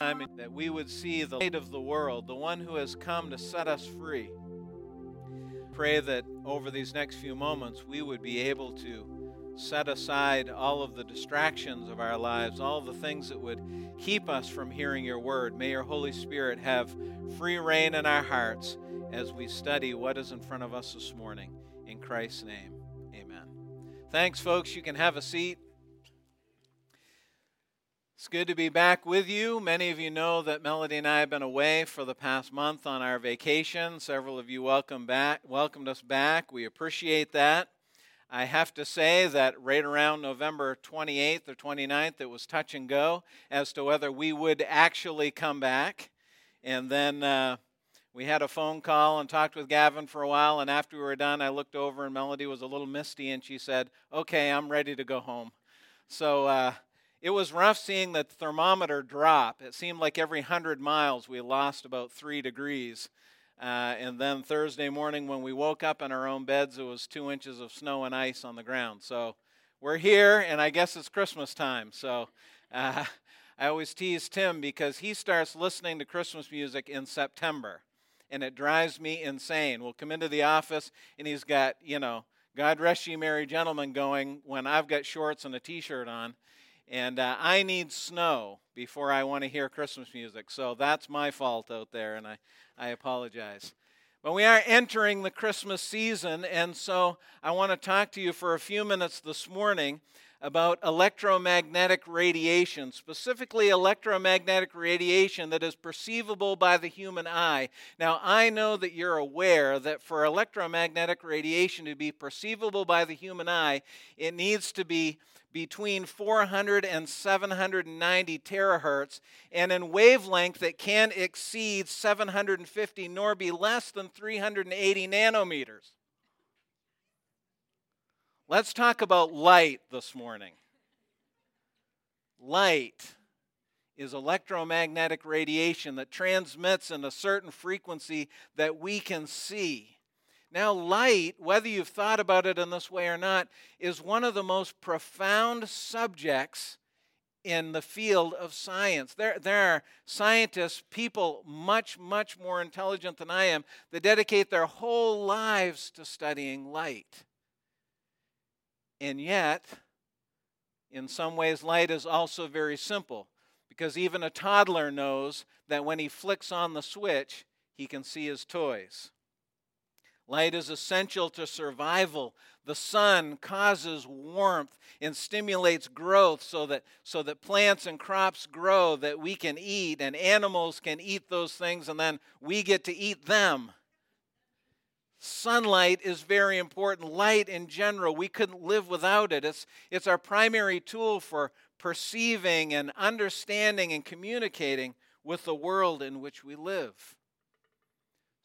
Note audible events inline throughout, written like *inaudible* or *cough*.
that we would see the light of the world, the one who has come to set us free. Pray that over these next few moments we would be able to set aside all of the distractions of our lives, all the things that would keep us from hearing your word. May your Holy Spirit have free reign in our hearts as we study what is in front of us this morning. In Christ's name, amen. Thanks, folks. You can have a seat. It's good to be back with you. Many of you know that Melody and I have been away for the past month on our vacation. Several of you welcome back, welcomed us back. We appreciate that. I have to say that right around November 28th or 29th, it was touch and go as to whether we would actually come back. And then uh, we had a phone call and talked with Gavin for a while. And after we were done, I looked over and Melody was a little misty and she said, Okay, I'm ready to go home. So uh, it was rough seeing the thermometer drop. It seemed like every 100 miles we lost about three degrees. Uh, and then Thursday morning, when we woke up in our own beds, it was two inches of snow and ice on the ground. So we're here, and I guess it's Christmas time. So uh, *laughs* I always tease Tim because he starts listening to Christmas music in September, and it drives me insane. We'll come into the office, and he's got, you know, God rest ye merry gentlemen going when I've got shorts and a t shirt on. And uh, I need snow before I want to hear Christmas music. So that's my fault out there, and I, I apologize. But we are entering the Christmas season, and so I want to talk to you for a few minutes this morning about electromagnetic radiation, specifically electromagnetic radiation that is perceivable by the human eye. Now, I know that you're aware that for electromagnetic radiation to be perceivable by the human eye, it needs to be between 400 and 790 terahertz, and in wavelength that can exceed 750 nor be less than 380 nanometers. Let's talk about light this morning. Light is electromagnetic radiation that transmits in a certain frequency that we can see. Now, light, whether you've thought about it in this way or not, is one of the most profound subjects in the field of science. There, there are scientists, people much, much more intelligent than I am, that dedicate their whole lives to studying light. And yet, in some ways, light is also very simple because even a toddler knows that when he flicks on the switch, he can see his toys. Light is essential to survival. The sun causes warmth and stimulates growth so that, so that plants and crops grow, that we can eat, and animals can eat those things, and then we get to eat them. Sunlight is very important. Light in general, we couldn't live without it. It's, it's our primary tool for perceiving and understanding and communicating with the world in which we live.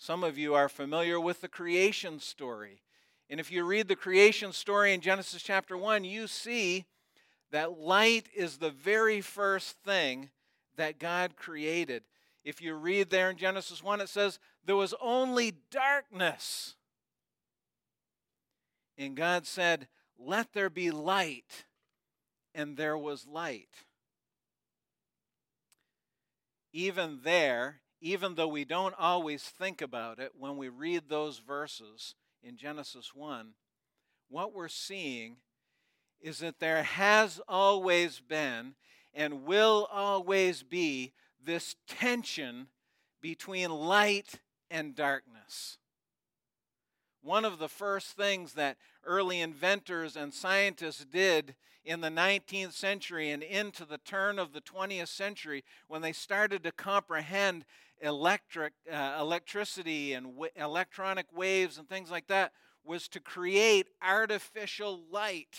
Some of you are familiar with the creation story. And if you read the creation story in Genesis chapter 1, you see that light is the very first thing that God created. If you read there in Genesis 1, it says, There was only darkness. And God said, Let there be light. And there was light. Even there, even though we don't always think about it when we read those verses in Genesis 1, what we're seeing is that there has always been and will always be this tension between light and darkness. One of the first things that early inventors and scientists did in the 19th century and into the turn of the 20th century when they started to comprehend electric, uh, electricity and w- electronic waves and things like that was to create artificial light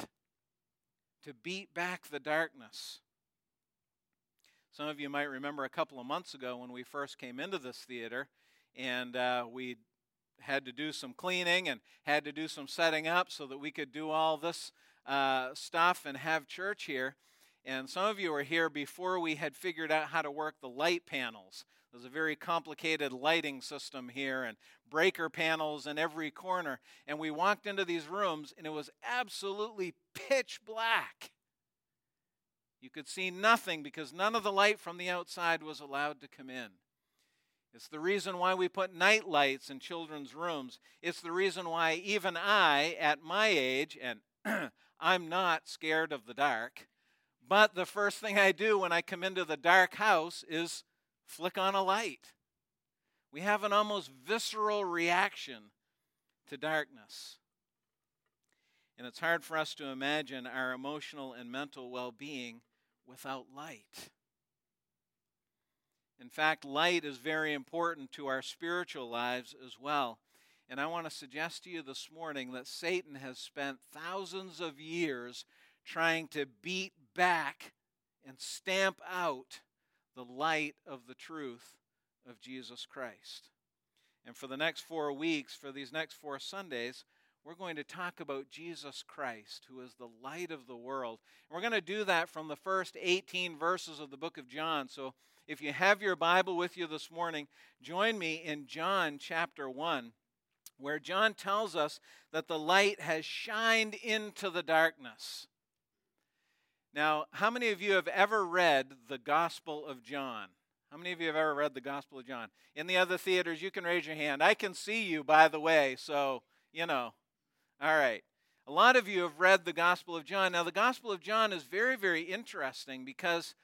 to beat back the darkness. Some of you might remember a couple of months ago when we first came into this theater and uh, we had to do some cleaning and had to do some setting up so that we could do all this uh, stuff and have church here. And some of you were here before we had figured out how to work the light panels. There's a very complicated lighting system here and breaker panels in every corner. And we walked into these rooms and it was absolutely pitch black. You could see nothing because none of the light from the outside was allowed to come in. It's the reason why we put night lights in children's rooms. It's the reason why even I, at my age, and *clears throat* I'm not scared of the dark, but the first thing I do when I come into the dark house is flick on a light. We have an almost visceral reaction to darkness. And it's hard for us to imagine our emotional and mental well being without light. In fact, light is very important to our spiritual lives as well. And I want to suggest to you this morning that Satan has spent thousands of years trying to beat back and stamp out the light of the truth of Jesus Christ. And for the next four weeks, for these next four Sundays, we're going to talk about Jesus Christ, who is the light of the world. And we're going to do that from the first 18 verses of the book of John. So if you have your Bible with you this morning, join me in John chapter 1, where John tells us that the light has shined into the darkness. Now, how many of you have ever read the Gospel of John? How many of you have ever read the Gospel of John? In the other theaters, you can raise your hand. I can see you, by the way, so, you know. All right. A lot of you have read the Gospel of John. Now, the Gospel of John is very, very interesting because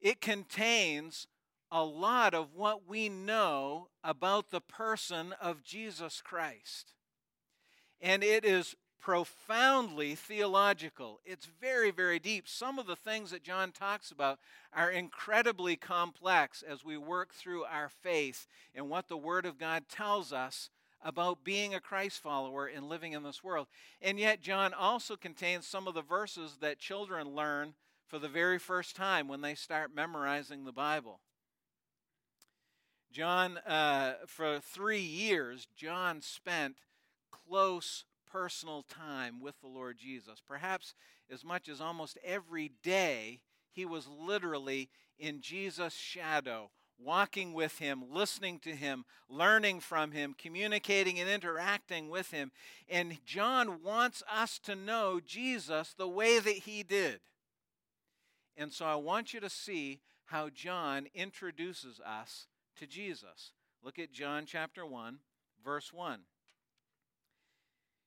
it contains a lot of what we know about the person of Jesus Christ. And it is profoundly theological. It's very, very deep. Some of the things that John talks about are incredibly complex as we work through our faith and what the Word of God tells us about being a Christ follower and living in this world. And yet, John also contains some of the verses that children learn for the very first time when they start memorizing the Bible. John, uh, for three years, John spent close personal time with the Lord Jesus. Perhaps as much as almost every day, he was literally in Jesus' shadow, walking with him, listening to him, learning from him, communicating and interacting with him. And John wants us to know Jesus the way that he did. And so I want you to see how John introduces us to Jesus. Look at John chapter 1, verse 1.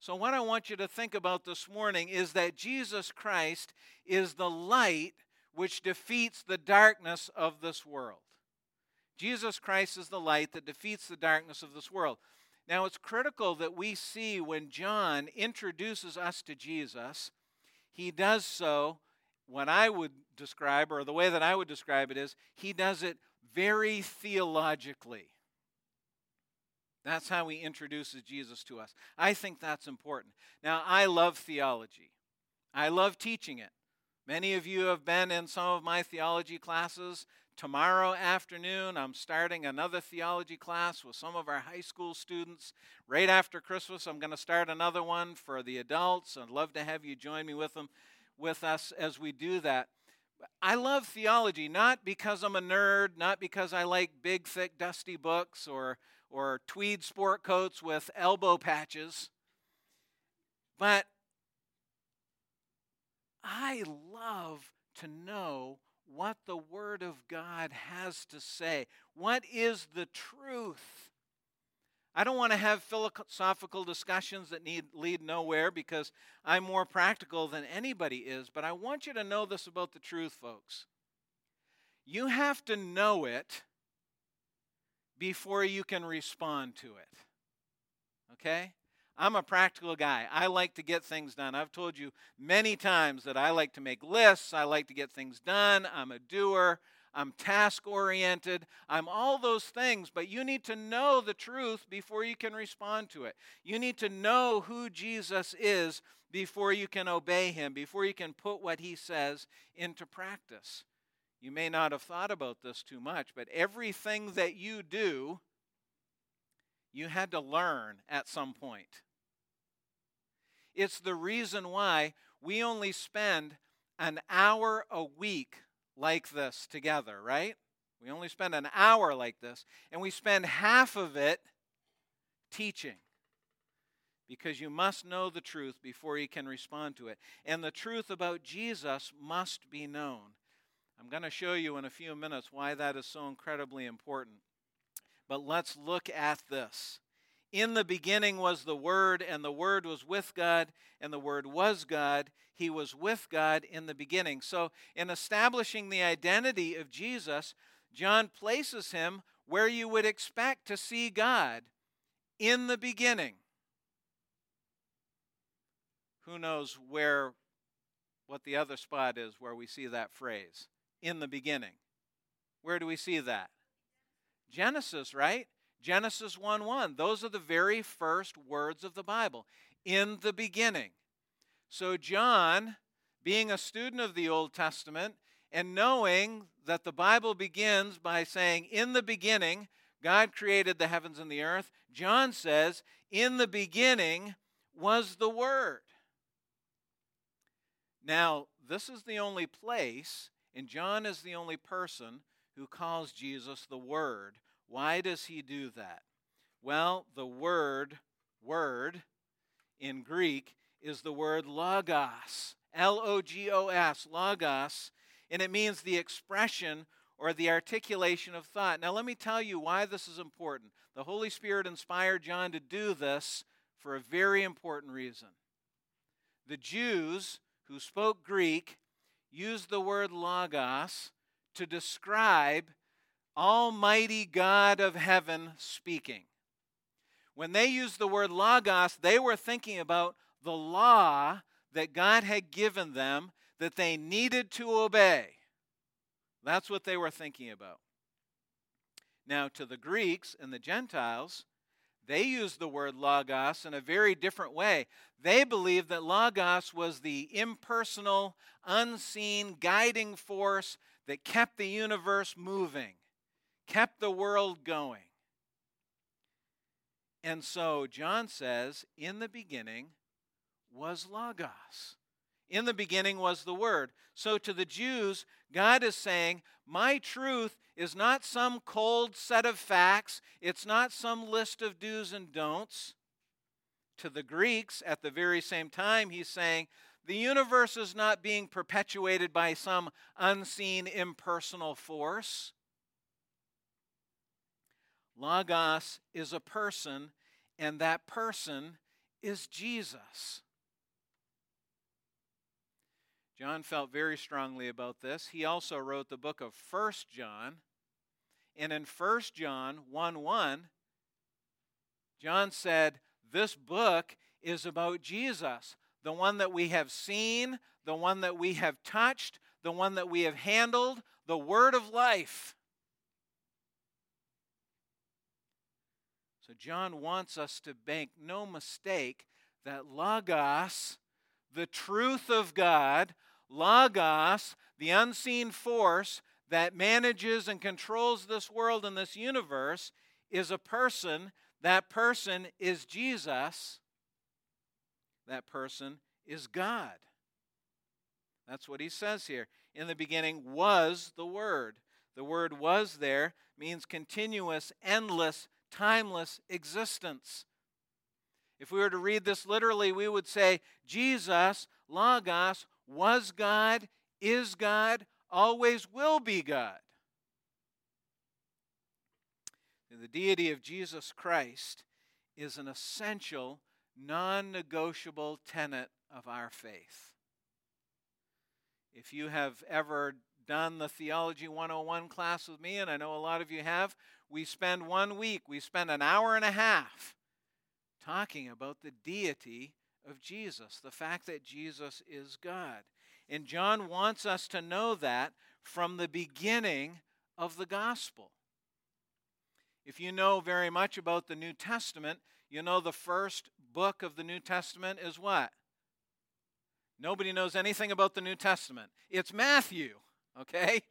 So, what I want you to think about this morning is that Jesus Christ is the light which defeats the darkness of this world. Jesus Christ is the light that defeats the darkness of this world. Now, it's critical that we see when John introduces us to Jesus, he does so, what I would describe, or the way that I would describe it is, he does it very theologically. That's how he introduces Jesus to us. I think that's important. Now, I love theology, I love teaching it. Many of you have been in some of my theology classes. Tomorrow afternoon, I'm starting another theology class with some of our high school students. Right after Christmas, I'm going to start another one for the adults. I'd love to have you join me with them, with us as we do that. I love theology not because I'm a nerd, not because I like big, thick, dusty books or or tweed sport coats with elbow patches. But I love to know what the Word of God has to say. What is the truth? I don't want to have philosophical discussions that need, lead nowhere because I'm more practical than anybody is, but I want you to know this about the truth, folks. You have to know it before you can respond to it. Okay? I'm a practical guy. I like to get things done. I've told you many times that I like to make lists, I like to get things done. I'm a doer, I'm task oriented, I'm all those things, but you need to know the truth before you can respond to it. You need to know who Jesus is before you can obey him, before you can put what he says into practice. You may not have thought about this too much, but everything that you do, you had to learn at some point. It's the reason why we only spend an hour a week like this together, right? We only spend an hour like this, and we spend half of it teaching. Because you must know the truth before you can respond to it. And the truth about Jesus must be known. I'm going to show you in a few minutes why that is so incredibly important. But let's look at this. In the beginning was the Word, and the Word was with God, and the Word was God. He was with God in the beginning. So, in establishing the identity of Jesus, John places him where you would expect to see God in the beginning. Who knows where what the other spot is where we see that phrase? In the beginning. Where do we see that? Genesis, right? Genesis 1 1. Those are the very first words of the Bible. In the beginning. So, John, being a student of the Old Testament and knowing that the Bible begins by saying, In the beginning, God created the heavens and the earth, John says, In the beginning was the Word. Now, this is the only place, and John is the only person who calls Jesus the Word. Why does he do that? Well, the word, word, in Greek is the word logos. L O G O S, logos, and it means the expression or the articulation of thought. Now, let me tell you why this is important. The Holy Spirit inspired John to do this for a very important reason. The Jews who spoke Greek used the word logos to describe Almighty God of heaven speaking. When they used the word logos, they were thinking about the law that God had given them that they needed to obey. That's what they were thinking about. Now, to the Greeks and the Gentiles, they used the word logos in a very different way. They believed that logos was the impersonal, unseen, guiding force that kept the universe moving, kept the world going. And so John says, in the beginning was logos. In the beginning was the Word. So to the Jews, God is saying, My truth is not some cold set of facts, it's not some list of do's and don'ts. To the Greeks, at the very same time, he's saying, The universe is not being perpetuated by some unseen impersonal force. Logos is a person, and that person is Jesus. John felt very strongly about this. He also wrote the book of First John. And in First John 1 1, John said, This book is about Jesus, the one that we have seen, the one that we have touched, the one that we have handled, the word of life. So John wants us to make no mistake that Logos, the truth of God, Logos, the unseen force that manages and controls this world and this universe, is a person. That person is Jesus. That person is God. That's what he says here. In the beginning was the Word. The word was there means continuous, endless, timeless existence. If we were to read this literally, we would say Jesus, Logos, was God, is God, always will be God. And The deity of Jesus Christ is an essential, non negotiable tenet of our faith. If you have ever done the Theology 101 class with me, and I know a lot of you have, we spend one week, we spend an hour and a half talking about the deity of Jesus, the fact that Jesus is God. And John wants us to know that from the beginning of the gospel. If you know very much about the New Testament, you know the first book of the New Testament is what? Nobody knows anything about the New Testament. It's Matthew, okay?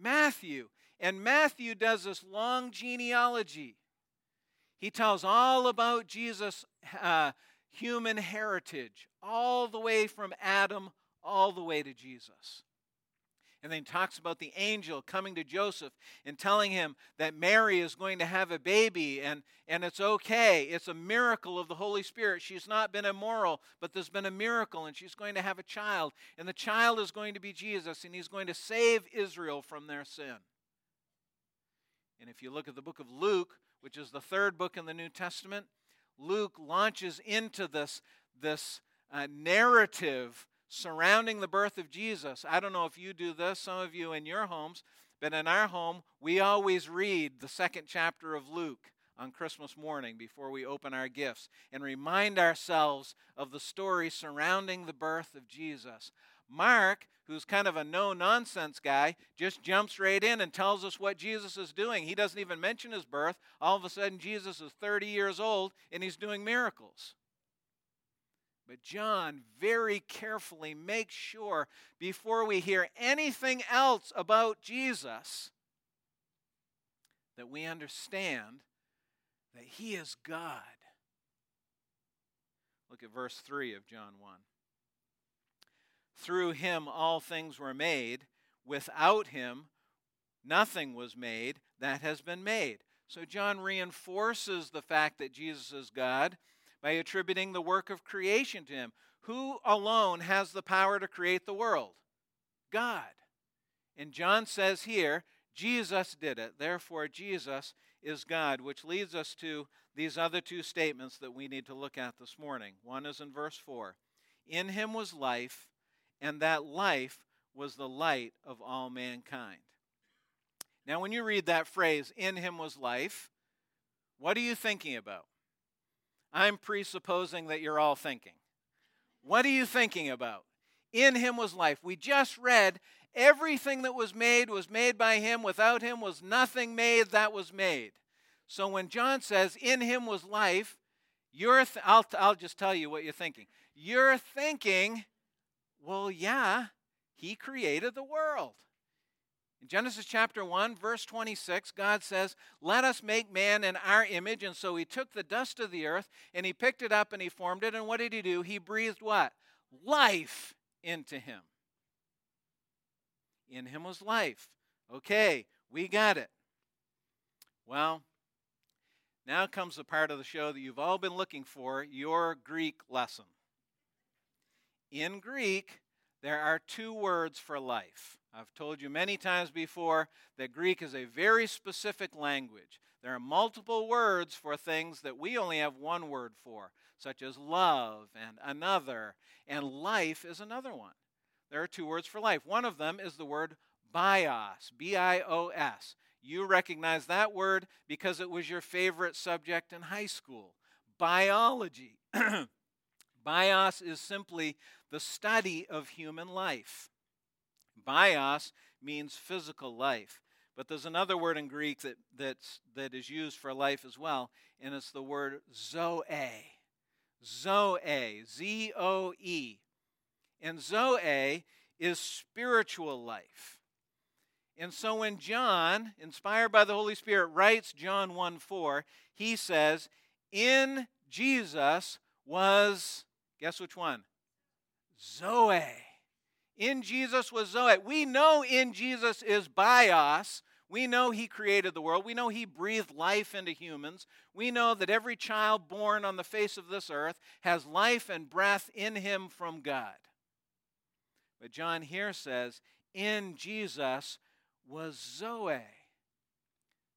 Matthew. And Matthew does this long genealogy. He tells all about Jesus' uh, human heritage, all the way from Adam all the way to Jesus. And then he talks about the angel coming to Joseph and telling him that Mary is going to have a baby and, and it's okay. It's a miracle of the Holy Spirit. She's not been immoral, but there's been a miracle and she's going to have a child. And the child is going to be Jesus and he's going to save Israel from their sin. And if you look at the book of Luke, which is the third book in the New Testament, Luke launches into this, this uh, narrative surrounding the birth of Jesus. I don't know if you do this, some of you in your homes, but in our home, we always read the second chapter of Luke on Christmas morning before we open our gifts and remind ourselves of the story surrounding the birth of Jesus. Mark, who's kind of a no nonsense guy, just jumps right in and tells us what Jesus is doing. He doesn't even mention his birth. All of a sudden, Jesus is 30 years old and he's doing miracles. But John very carefully makes sure before we hear anything else about Jesus that we understand that he is God. Look at verse 3 of John 1. Through him all things were made. Without him nothing was made that has been made. So John reinforces the fact that Jesus is God by attributing the work of creation to him. Who alone has the power to create the world? God. And John says here, Jesus did it. Therefore, Jesus is God, which leads us to these other two statements that we need to look at this morning. One is in verse 4 In him was life, and that life was the light of all mankind. Now, when you read that phrase, in him was life, what are you thinking about? I'm presupposing that you're all thinking. What are you thinking about? In him was life. We just read everything that was made was made by him. Without him was nothing made that was made. So when John says, in him was life, you're th- I'll, I'll just tell you what you're thinking. You're thinking, well, yeah, he created the world. In Genesis chapter 1, verse 26, God says, Let us make man in our image. And so he took the dust of the earth and he picked it up and he formed it. And what did he do? He breathed what? Life into him. In him was life. Okay, we got it. Well, now comes the part of the show that you've all been looking for your Greek lesson. In Greek, there are two words for life. I've told you many times before that Greek is a very specific language. There are multiple words for things that we only have one word for, such as love and another, and life is another one. There are two words for life. One of them is the word bios, B I O S. You recognize that word because it was your favorite subject in high school biology. *clears throat* Bios is simply the study of human life. Bios means physical life. But there's another word in Greek that, that's, that is used for life as well, and it's the word zoe. Zoe, Z O E. And zoe is spiritual life. And so when John, inspired by the Holy Spirit, writes John 1 4, he says, In Jesus was, guess which one? Zoe. In Jesus was Zoe. We know in Jesus is bios. We know he created the world. We know he breathed life into humans. We know that every child born on the face of this earth has life and breath in him from God. But John here says, in Jesus was Zoe,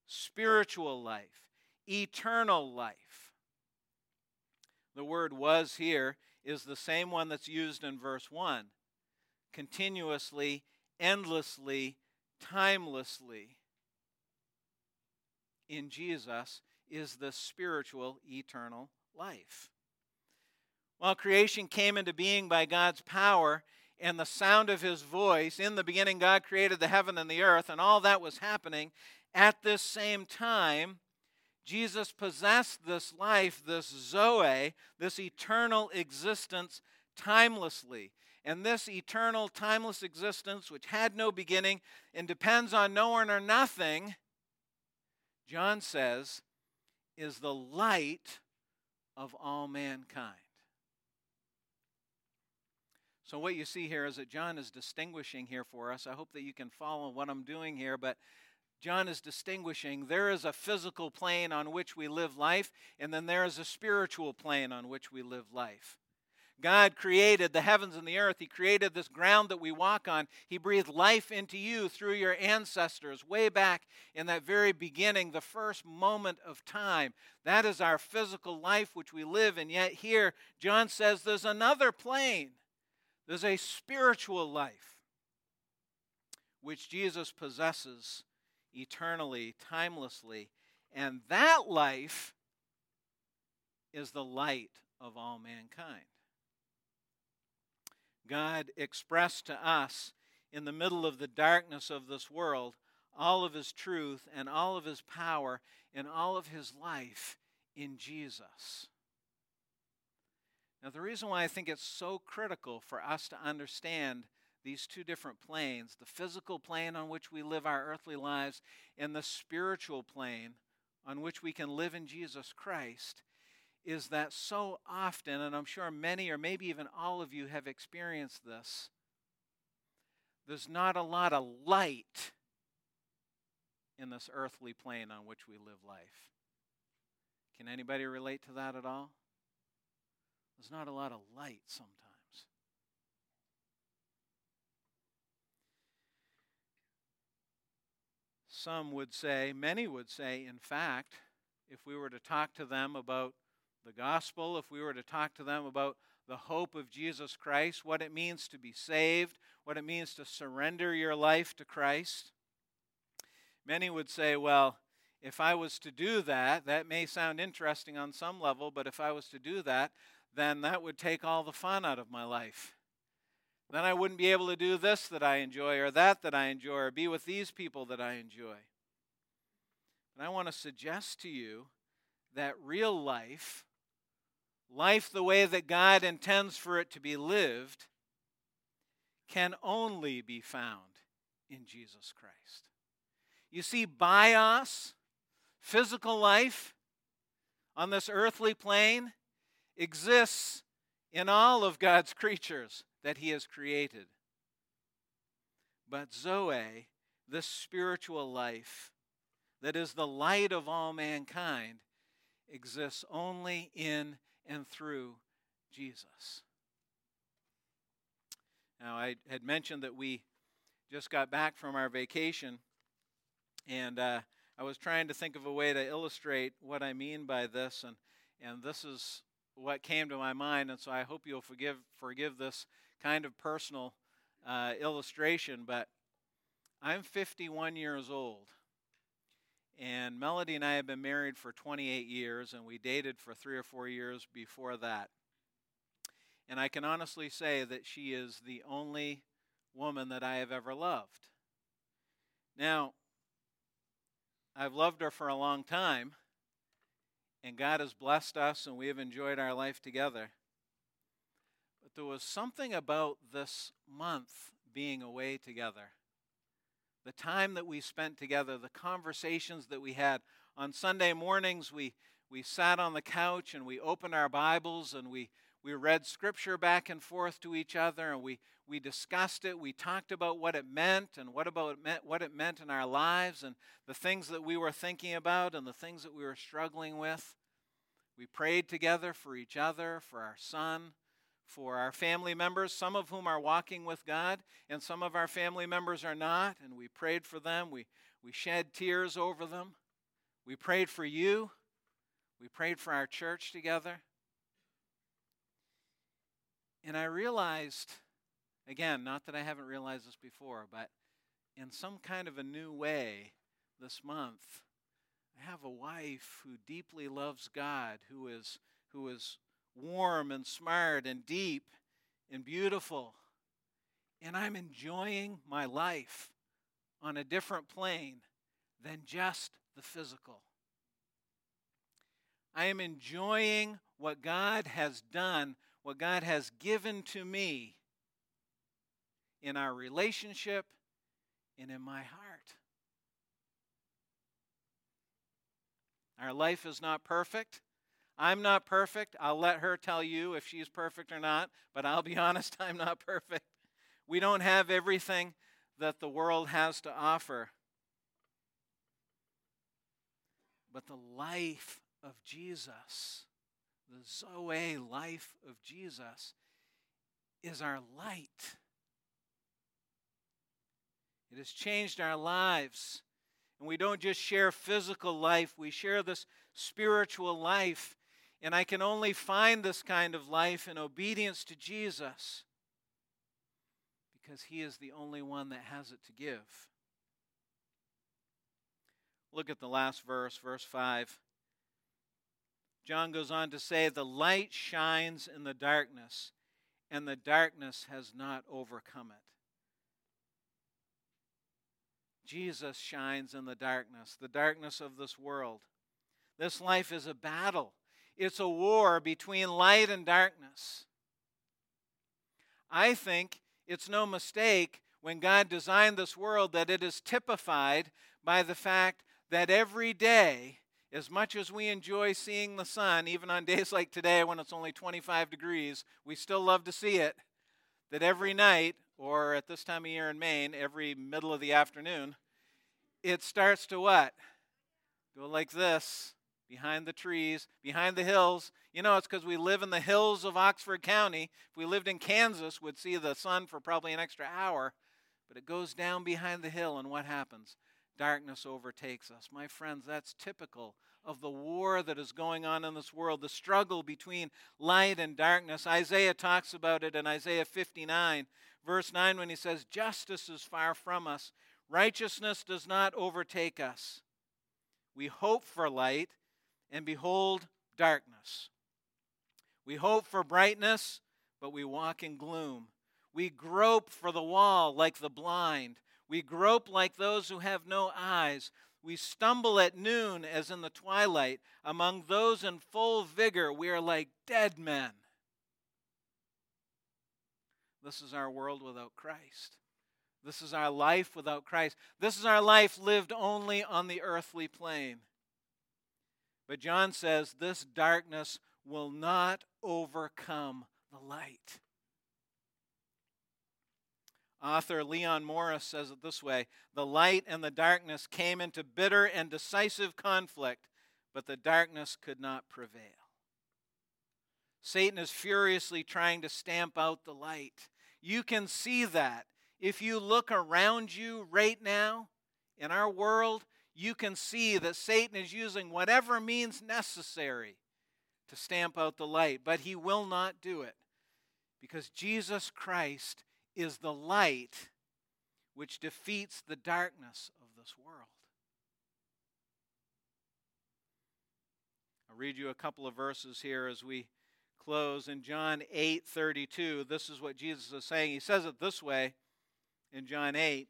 spiritual life, eternal life. The word was here is the same one that's used in verse 1 continuously, endlessly, timelessly in Jesus is the spiritual eternal life. While creation came into being by God's power and the sound of his voice, in the beginning, God created the heaven and the earth, and all that was happening at this same time. Jesus possessed this life, this Zoe, this eternal existence, timelessly. And this eternal, timeless existence, which had no beginning and depends on no one or nothing, John says, is the light of all mankind. So, what you see here is that John is distinguishing here for us. I hope that you can follow what I'm doing here, but John is distinguishing there is a physical plane on which we live life, and then there is a spiritual plane on which we live life. God created the heavens and the earth. He created this ground that we walk on. He breathed life into you through your ancestors way back in that very beginning, the first moment of time. That is our physical life which we live. And yet, here, John says there's another plane, there's a spiritual life which Jesus possesses eternally, timelessly. And that life is the light of all mankind. God expressed to us in the middle of the darkness of this world all of his truth and all of his power and all of his life in Jesus. Now, the reason why I think it's so critical for us to understand these two different planes the physical plane on which we live our earthly lives, and the spiritual plane on which we can live in Jesus Christ is that so often, and I'm sure many or maybe even all of you have experienced this, there's not a lot of light in this earthly plane on which we live life. Can anybody relate to that at all? There's not a lot of light sometimes. Some would say, many would say, in fact, if we were to talk to them about the gospel, if we were to talk to them about the hope of Jesus Christ, what it means to be saved, what it means to surrender your life to Christ, many would say, well, if I was to do that, that may sound interesting on some level, but if I was to do that, then that would take all the fun out of my life. Then I wouldn't be able to do this that I enjoy, or that that I enjoy, or be with these people that I enjoy. And I want to suggest to you that real life life the way that God intends for it to be lived, can only be found in Jesus Christ. You see, bios, physical life on this earthly plane, exists in all of God's creatures that He has created. But Zoe, this spiritual life that is the light of all mankind, exists only in and through Jesus. Now, I had mentioned that we just got back from our vacation, and uh, I was trying to think of a way to illustrate what I mean by this, and, and this is what came to my mind, and so I hope you'll forgive, forgive this kind of personal uh, illustration, but I'm 51 years old. And Melody and I have been married for 28 years, and we dated for three or four years before that. And I can honestly say that she is the only woman that I have ever loved. Now, I've loved her for a long time, and God has blessed us, and we have enjoyed our life together. There was something about this month being away together the time that we spent together, the conversations that we had. On Sunday mornings, we, we sat on the couch and we opened our Bibles and we, we read scripture back and forth to each other and we, we discussed it. We talked about what it meant and what, about meant, what it meant in our lives and the things that we were thinking about and the things that we were struggling with. We prayed together for each other, for our son, for our family members, some of whom are walking with God, and some of our family members are not, and we prayed for them. We, we shed tears over them. We prayed for you. We prayed for our church together. And I realized, again, not that I haven't realized this before, but in some kind of a new way this month, I have a wife who deeply loves God, who is, who is warm and smart and deep and beautiful. And I'm enjoying my life on a different plane than just the physical. I am enjoying what God has done, what God has given to me in our relationship, and in my heart. Our life is not perfect. I'm not perfect. I'll let her tell you if she's perfect or not, but I'll be *laughs* honest, I'm not perfect. We don't have everything that the world has to offer. But the life of Jesus, the Zoe life of Jesus, is our light. It has changed our lives. And we don't just share physical life, we share this spiritual life. And I can only find this kind of life in obedience to Jesus because he is the only one that has it to give. Look at the last verse, verse 5. John goes on to say, The light shines in the darkness, and the darkness has not overcome it. Jesus shines in the darkness, the darkness of this world. This life is a battle, it's a war between light and darkness. I think it's no mistake when God designed this world that it is typified by the fact that every day, as much as we enjoy seeing the sun, even on days like today when it's only 25 degrees, we still love to see it. That every night or at this time of year in Maine, every middle of the afternoon, it starts to what? Go like this behind the trees, behind the hills. You know, it's because we live in the hills of Oxford County. If we lived in Kansas, we'd see the sun for probably an extra hour. But it goes down behind the hill, and what happens? Darkness overtakes us. My friends, that's typical of the war that is going on in this world, the struggle between light and darkness. Isaiah talks about it in Isaiah 59, verse 9, when he says, Justice is far from us, righteousness does not overtake us. We hope for light, and behold, darkness. We hope for brightness, but we walk in gloom. We grope for the wall like the blind. We grope like those who have no eyes. We stumble at noon as in the twilight. Among those in full vigor, we are like dead men. This is our world without Christ. This is our life without Christ. This is our life lived only on the earthly plane. But John says this darkness will not overcome the light. Author Leon Morris says it this way The light and the darkness came into bitter and decisive conflict, but the darkness could not prevail. Satan is furiously trying to stamp out the light. You can see that. If you look around you right now in our world, you can see that Satan is using whatever means necessary to stamp out the light, but he will not do it because Jesus Christ is the light which defeats the darkness of this world. I'll read you a couple of verses here as we close in John 8:32. This is what Jesus is saying. He says it this way in John 8,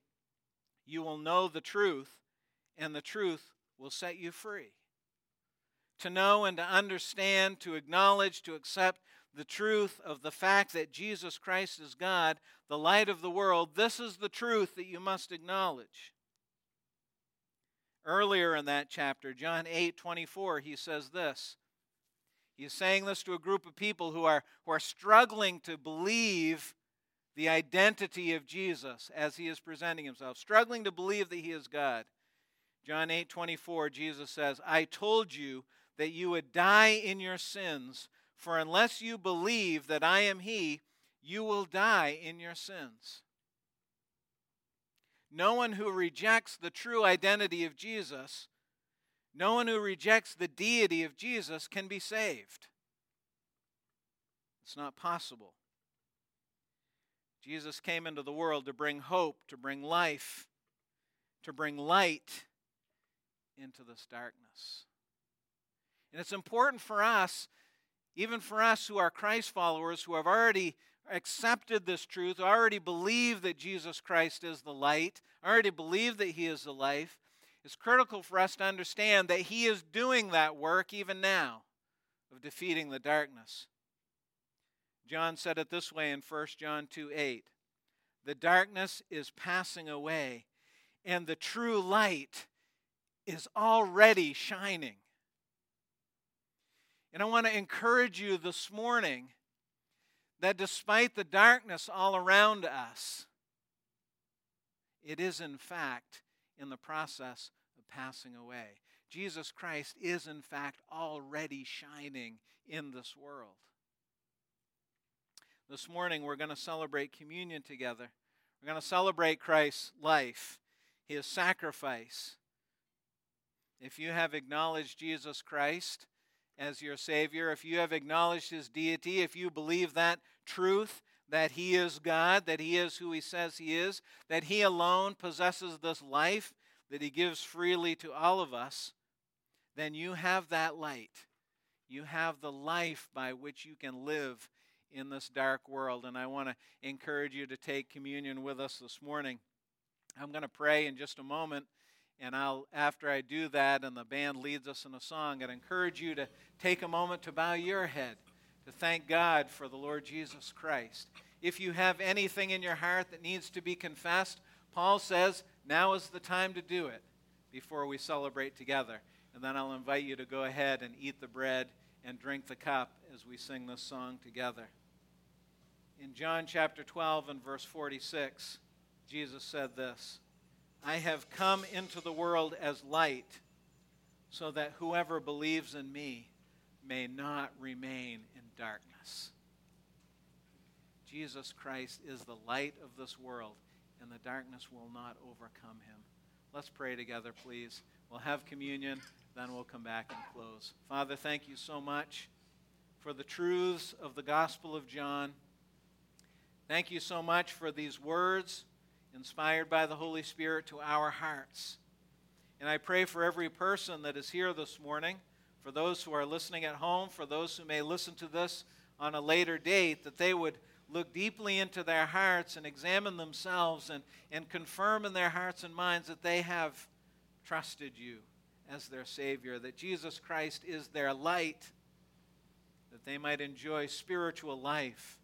"You will know the truth, and the truth will set you free." To know and to understand, to acknowledge, to accept the truth of the fact that Jesus Christ is God, the light of the world, this is the truth that you must acknowledge. Earlier in that chapter, John 8 24, he says this. He's saying this to a group of people who are, who are struggling to believe the identity of Jesus as he is presenting himself, struggling to believe that he is God. John 8 24, Jesus says, I told you that you would die in your sins. For unless you believe that I am He, you will die in your sins. No one who rejects the true identity of Jesus, no one who rejects the deity of Jesus can be saved. It's not possible. Jesus came into the world to bring hope, to bring life, to bring light into this darkness. And it's important for us even for us who are Christ followers, who have already accepted this truth, already believe that Jesus Christ is the light, already believe that He is the life, it's critical for us to understand that He is doing that work even now of defeating the darkness. John said it this way in 1 John 2 8. The darkness is passing away, and the true light is already shining. And I want to encourage you this morning that despite the darkness all around us, it is in fact in the process of passing away. Jesus Christ is in fact already shining in this world. This morning we're going to celebrate communion together. We're going to celebrate Christ's life, his sacrifice. If you have acknowledged Jesus Christ as your Savior, if you have acknowledged his deity, if you believe that truth, that he is God, that he is who he says he is, that he alone possesses this life that he gives freely to all of us, then you have that light. You have the life by which you can live in this dark world. And I want to encourage you to take communion with us this morning. I'm going to pray in just a moment. And I'll, after I do that and the band leads us in a song, I'd encourage you to take a moment to bow your head, to thank God for the Lord Jesus Christ. If you have anything in your heart that needs to be confessed, Paul says now is the time to do it before we celebrate together. And then I'll invite you to go ahead and eat the bread and drink the cup as we sing this song together. In John chapter 12 and verse 46, Jesus said this I have come into the world as light, so that whoever believes in me may not remain in darkness. Jesus Christ is the light of this world, and the darkness will not overcome him. Let's pray together, please. We'll have communion, then we'll come back and close. Father, thank you so much for the truths of the Gospel of John. Thank you so much for these words inspired by the Holy Spirit to our hearts. And I pray for every person that is here this morning, for those who are listening at home, for those who may listen to this on a later date, that they would look deeply into their hearts and examine themselves and, and confirm in their hearts and minds that they have trusted you as their Savior, that Jesus Christ is their light, that they might enjoy spiritual life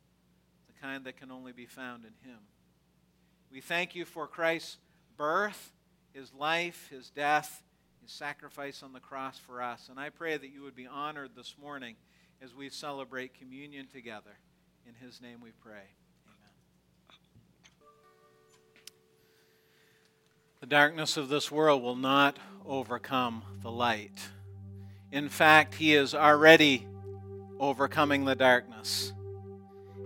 the kind that can only be found in Him. We thank you for Christ's birth, His life, His death, His sacrifice on the cross for us. And I pray that you would be honored this morning as we celebrate communion together. In His name we pray. Amen. The darkness of this world will not overcome the light. In fact, He is already overcoming the darkness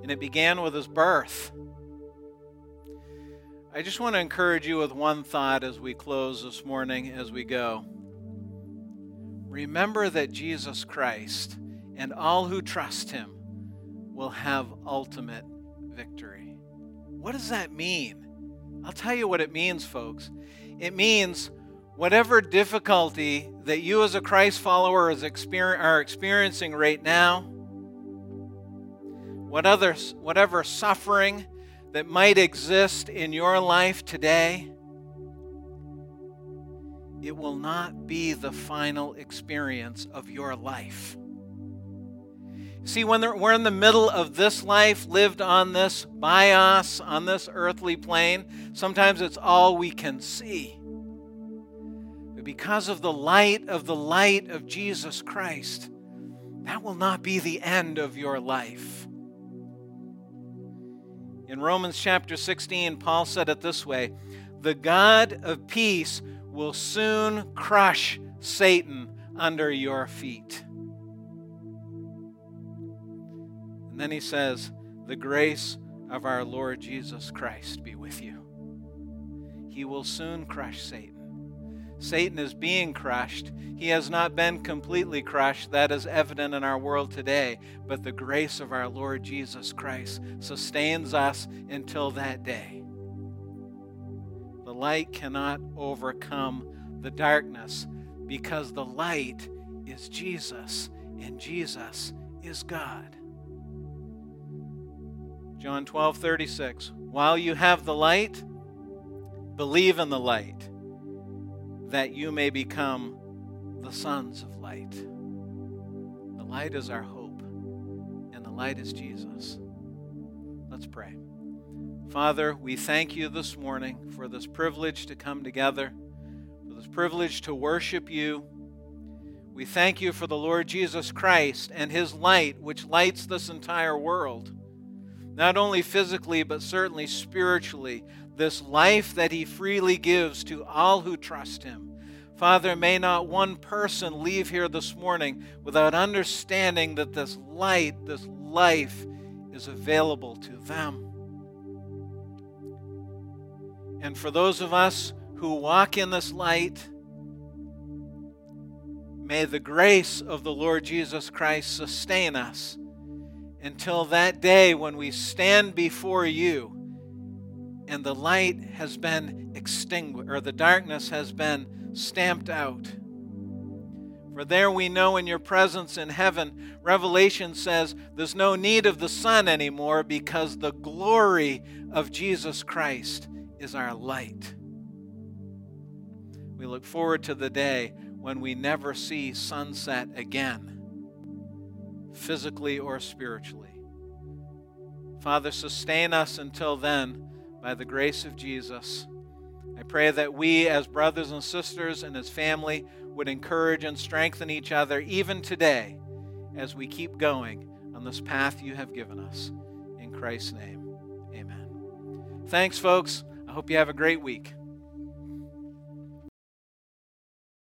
and it began with his birth. I just want to encourage you with one thought as we close this morning, as we go. Remember that Jesus Christ and all who trust him will have ultimate victory. What does that mean? I'll tell you what it means, folks. It means whatever difficulty that you as a Christ follower is exper- are experiencing right now, what others, whatever suffering that might exist in your life today, it will not be the final experience of your life. See, when we're in the middle of this life, lived on this bios, on this earthly plane, sometimes it's all we can see. But because of the light of the light of Jesus Christ, that will not be the end of your life. In Romans chapter 16, Paul said it this way The God of peace will soon crush Satan under your feet. And then he says, The grace of our Lord Jesus Christ be with you. He will soon crush Satan. Satan is being crushed. He has not been completely crushed. That is evident in our world today. But the grace of our Lord Jesus Christ sustains us until that day. The light cannot overcome the darkness because the light is Jesus and Jesus is God. John 12, 36. While you have the light, believe in the light that you may become the sons of light. The light is our hope, and the light is Jesus. Let's pray. Father, we thank you this morning for this privilege to come together, for this privilege to worship you. We thank you for the Lord Jesus Christ and his light, which lights this entire world, not only physically, but certainly spiritually. This life that he freely gives to all who trust him. Father, may not one person leave here this morning without understanding that this light, this life, is available to them. And for those of us who walk in this light, may the grace of the Lord Jesus Christ sustain us until that day when we stand before you and the light has been extinguished, or the darkness has been stamped out. For there we know in your presence in heaven, Revelation says there's no need of the sun anymore because the glory of Jesus Christ is our light. We look forward to the day when we never see sunset again, physically or spiritually. Father, sustain us until then by the grace of Jesus. I pray that we, as brothers and sisters and as family, would encourage and strengthen each other even today as we keep going on this path you have given us. In Christ's name, amen. Thanks, folks. I hope you have a great week.